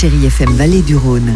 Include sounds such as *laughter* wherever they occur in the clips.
Chérie FM Vallée du Rhône.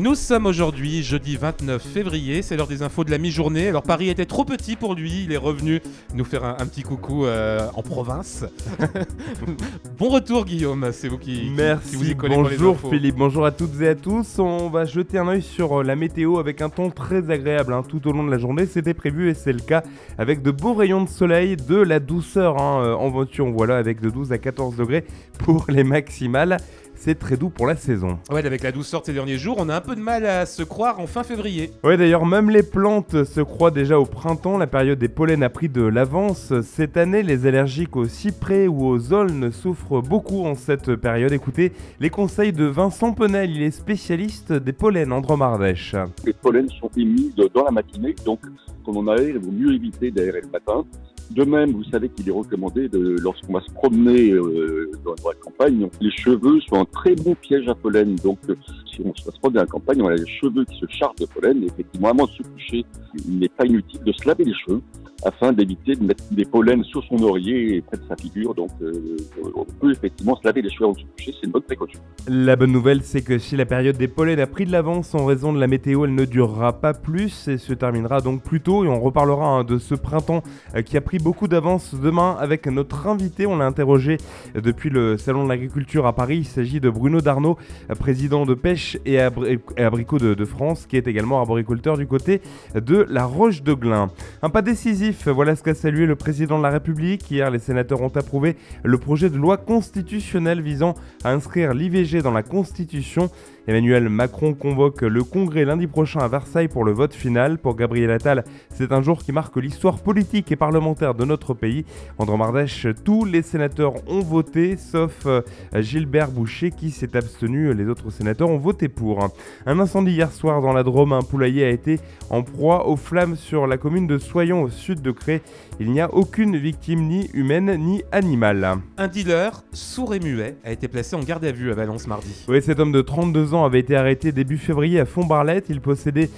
Nous sommes aujourd'hui jeudi 29 février, c'est l'heure des infos de la mi-journée. Alors Paris était trop petit pour lui, il est revenu nous faire un, un petit coucou euh, en province. *laughs* bon retour Guillaume, c'est vous qui, qui- Merci, qui vous y collez pour les bonjour infos. Philippe, bonjour à toutes et à tous. On va jeter un œil sur euh, la météo avec un temps très agréable hein, tout au long de la journée. C'était prévu et c'est le cas avec de beaux rayons de soleil, de la douceur hein, euh, en voiture, voilà, avec de 12 à 14 degrés pour les maximales. C'est très doux pour la saison. Ouais, avec la douceur de ces derniers jours, on a un peu de mal à se croire en fin février. Ouais, d'ailleurs, même les plantes se croient déjà au printemps. La période des pollens a pris de l'avance. Cette année, les allergiques aux cyprès ou aux aulnes souffrent beaucoup en cette période. Écoutez les conseils de Vincent Penel, il est spécialiste des pollens en Dromardèche. les pollens sont émis dans la matinée, donc quand on aère, il vaut mieux éviter d'aérer le matin. De même, vous savez qu'il est recommandé, lorsqu'on va se promener euh, dans, la campagne, les cheveux sont un très bon piège à pollen. Donc, euh, si on se promener dans la campagne, on a les cheveux qui se chargent de pollen. Et effectivement, avant de se coucher, il n'est pas inutile de se laver les cheveux afin d'éviter de mettre des pollens sur son oreiller et près de sa figure. Donc, euh, on peut effectivement se laver les cheveux avant de se coucher, c'est une bonne précaution. La bonne nouvelle, c'est que si la période des pollens a pris de l'avance en raison de la météo, elle ne durera pas plus et se terminera donc plus tôt. Et on reparlera hein, de ce printemps qui a pris beaucoup d'avance demain avec notre invité. On l'a interrogé depuis le Salon de l'Agriculture à Paris. Il s'agit de Bruno Darnaud, président de Pêche et, Abri- et Abricots de, de France, qui est également arboriculteur du côté de la Roche de Glin. Un pas décisif, voilà ce qu'a salué le président de la République. Hier, les sénateurs ont approuvé le projet de loi constitutionnelle visant à inscrire l'IVG dans la Constitution. Emmanuel Macron convoque le Congrès lundi prochain à Versailles pour le vote final. Pour Gabriel Attal, c'est un jour qui marque l'histoire politique et parlementaire de notre pays. En Dromardèche, tous les sénateurs ont voté, sauf euh, Gilbert Boucher qui s'est abstenu. Les autres sénateurs ont voté pour. Un incendie hier soir dans la Drôme, un poulailler a été en proie aux flammes sur la commune de Soyon au sud de Cré. Il n'y a aucune victime ni humaine ni animale. Un dealer, sourd et muet, a été placé en garde à vue à Valence mardi. Oui, cet homme de 32 ans avait été arrêté début février à Font-Barlette. Il possédait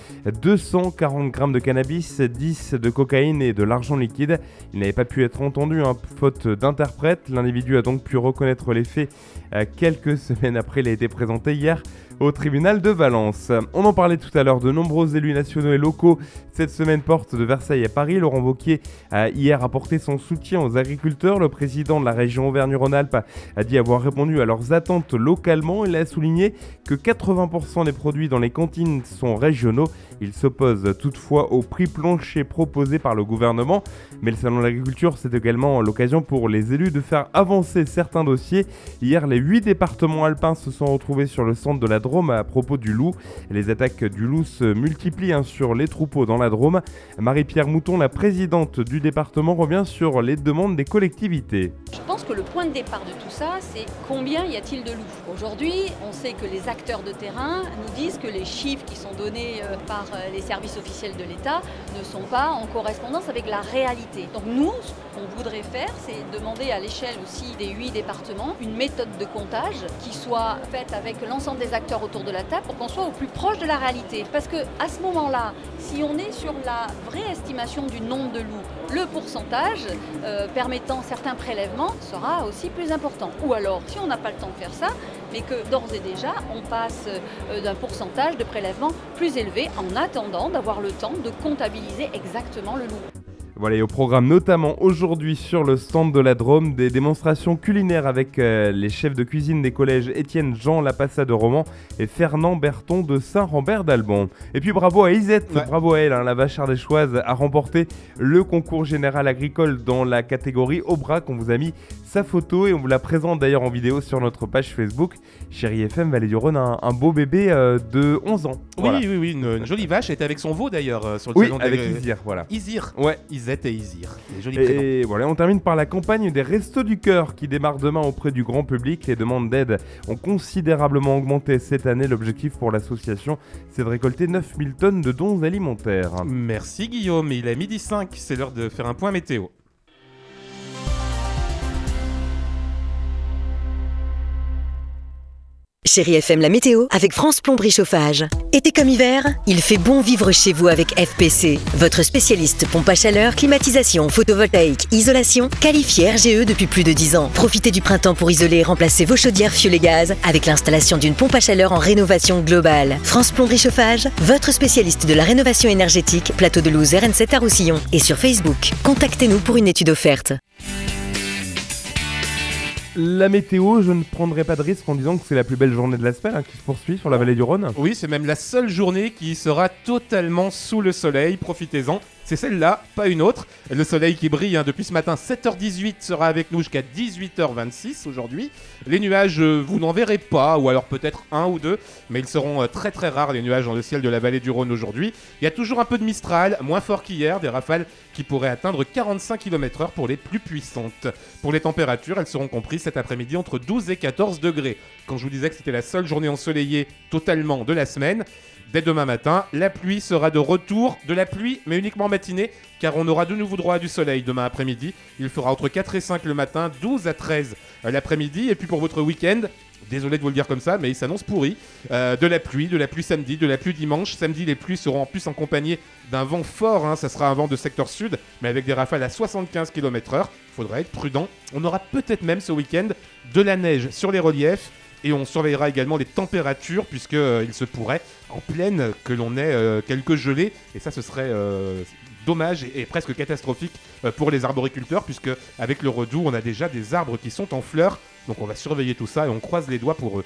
240 grammes de cannabis, 10 de cocaïne et de l'argent liquide. Il n'avait pas pu être entendu, hein, faute d'interprète. L'individu a donc pu reconnaître les faits euh, quelques *laughs* semaines après. Il a été présenté hier au tribunal de Valence. On en parlait tout à l'heure, de nombreux élus nationaux et locaux cette semaine porte de Versailles à Paris. Laurent Wauquiez a hier apporté son soutien aux agriculteurs. Le président de la région Auvergne-Rhône-Alpes a dit avoir répondu à leurs attentes localement. Il a souligné que 80% des produits dans les cantines sont régionaux. Il s'oppose toutefois au prix plancher proposé par le gouvernement. Mais le salon de l'agriculture, c'est également l'occasion pour les élus de faire avancer certains dossiers. Hier, les 8 départements alpins se sont retrouvés sur le centre de la Drôme à propos du loup. Les attaques du loup se multiplient hein, sur les troupeaux dans la Drôme. Marie-Pierre Mouton, la présidente du département, revient sur les demandes des collectivités. Je pense que le point de départ de tout ça, c'est combien y a-t-il de loups Aujourd'hui, on sait que les acteurs de terrain nous disent que les chiffres qui sont donnés euh, par euh, les services officiels de l'État ne sont pas en correspondance avec la réalité. Donc nous, ce qu'on voudrait faire, c'est demander à l'échelle aussi des huit départements une méthode de comptage qui soit faite avec l'ensemble des acteurs autour de la table pour qu'on soit au plus proche de la réalité. Parce que à ce moment-là, si on est sur la vraie estimation du nombre de loups, le pourcentage euh, permettant certains prélèvements sera aussi plus important. Ou alors, si on n'a pas le temps de faire ça, mais que d'ores et déjà, on passe euh, d'un pourcentage de prélèvement plus élevé en attendant d'avoir le temps de comptabiliser exactement le loup. Voilà, et au programme notamment aujourd'hui sur le stand de la Drôme, des démonstrations culinaires avec euh, les chefs de cuisine des collèges Étienne Jean Lapassa de Romans et Fernand Berton de Saint-Rambert d'Albon. Et puis bravo à Isette, Ouais. bravo à elle, hein, la vache ardéchoise a remporté le concours général agricole dans la catégorie Aubrac. On vous a mis sa photo et on vous la présente d'ailleurs en vidéo sur notre page Facebook. Chérie FM Vallée du Rhône, un, un beau bébé euh, de 11 ans. Oui, Voilà. oui, oui, une, une jolie vache. Elle était avec son veau d'ailleurs euh, sur le Oui, salon avec Isir, voilà. Isir. Ouais, Isette et Isir. Des jolis prénoms. Et voilà, on termine par la campagne des Restos du Cœur qui démarre demain auprès du grand public. Les demandes d'aide ont considérablement augmenté cette année. L'objectif pour l'association, c'est de récolter 9000 tonnes de dons alimentaires. Merci Guillaume, il est midi 5, c'est l'heure de faire un point météo. Chérie FM, la météo avec France Plomberie Chauffage. Été comme hiver, il fait bon vivre chez vous avec FPC. Votre spécialiste pompe à chaleur, climatisation, photovoltaïque, isolation, qualifié RGE depuis plus de 10 ans. Profitez du printemps pour isoler et remplacer vos chaudières fioul et gaz avec l'installation d'une pompe à chaleur en rénovation globale. France Plomberie Chauffage, votre spécialiste de la rénovation énergétique, plateau de Louse RN7 à Roussillon et sur Facebook. Contactez-nous pour une étude offerte. La météo, je ne prendrai pas de risque en disant que c'est la plus belle journée de la hein, qui se poursuit sur la vallée du Rhône. Oui, c'est même la seule journée qui sera totalement sous le soleil. Profitez-en. C'est celle-là, pas une autre. Le soleil qui brille hein, depuis ce matin, 7h18 sera avec nous jusqu'à 18h26 aujourd'hui. Les nuages, euh, vous n'en verrez pas, ou alors peut-être un ou deux, mais ils seront euh, très très rares les nuages dans le ciel de la vallée du Rhône aujourd'hui. Il y a toujours un peu de Mistral, moins fort qu'hier, des rafales qui pourraient atteindre 45 km/h pour les plus puissantes. Pour les températures, elles seront comprises cet après-midi entre 12 et 14 degrés. Quand je vous disais que c'était la seule journée ensoleillée totalement de la semaine, Dès demain matin, la pluie sera de retour, de la pluie, mais uniquement matinée, car on aura de nouveau droit à du soleil demain après-midi. Il fera entre 4 et 5 le matin, 12 à 13 l'après-midi, et puis pour votre week-end, désolé de vous le dire comme ça, mais il s'annonce pourri. Euh, de la pluie, de la pluie samedi, de la pluie dimanche. Samedi, les pluies seront en plus accompagnées d'un vent fort, hein. ça sera un vent de secteur sud, mais avec des rafales à 75 km/h. Faudra être prudent. On aura peut-être même ce week-end de la neige sur les reliefs et on surveillera également les températures, puisqu'il euh, il se pourrait en pleine que l'on ait euh, quelques gelées. Et ça, ce serait euh, dommage et, presque catastrophique pour les arboriculteurs, puisque avec le redoux, on a déjà des arbres qui sont en fleurs. Donc on va surveiller tout ça et on croise les doigts pour eux.